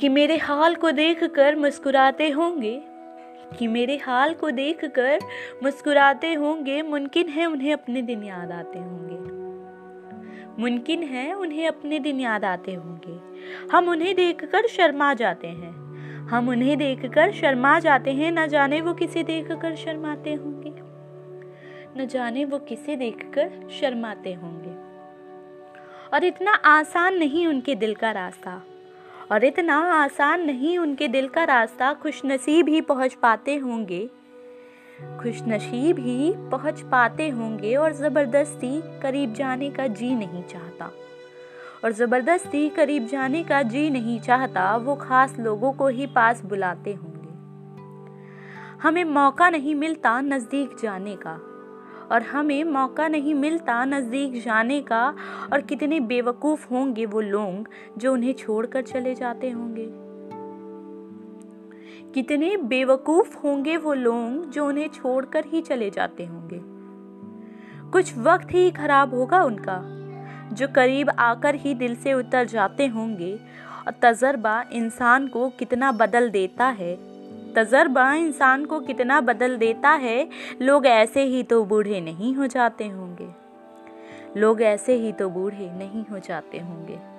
कि मेरे हाल को देखकर मुस्कुराते होंगे, कि मेरे हाल को देखकर मुस्कुराते होंगे, मुमकिन है उन्हें अपने दिन याद आते होंगे। मुमकिन है उन्हें अपने दिन याद आते होंगे। हम उन्हें देखकर शर्मा जाते हैं। हम उन्हें देखकर शर्मा जाते हैं, न जाने वो किसे देखकर शर्माते होंगे। न जाने वो किसे देखकर शर्माते होंगे। और इतना आसान नहीं उनके दिल का रास्ता। और इतना आसान नहीं उनके दिल का रास्ता खुश नसीब ही पहुँच पाते होंगे। खुश नसीब ही पहुँच पाते होंगे और ज़बरदस्ती करीब जाने का जी नहीं चाहता। और ज़बरदस्ती करीब जाने का जी नहीं चाहता, वो खास लोगों को ही पास बुलाते होंगे। हमें मौका नहीं मिलता नज़दीक जाने का। और हमें मौका नहीं मिलता नज़दीक जाने का। और कितने बेवकूफ़ होंगे वो लोग जो उन्हें छोड़कर चले जाते होंगे। कितने बेवकूफ़ होंगे वो लोग जो उन्हें छोड़कर ही चले जाते होंगे। कुछ वक्त ही खराब होगा उनका, जो करीब आकर ही दिल से उतर जाते होंगे। और तजर्बा इंसान को कितना बदल देता है। तजर्बा इंसान को कितना बदल देता है, लोग ऐसे ही तो बूढ़े नहीं हो जाते होंगे। लोग ऐसे ही तो बूढ़े नहीं हो जाते होंगे।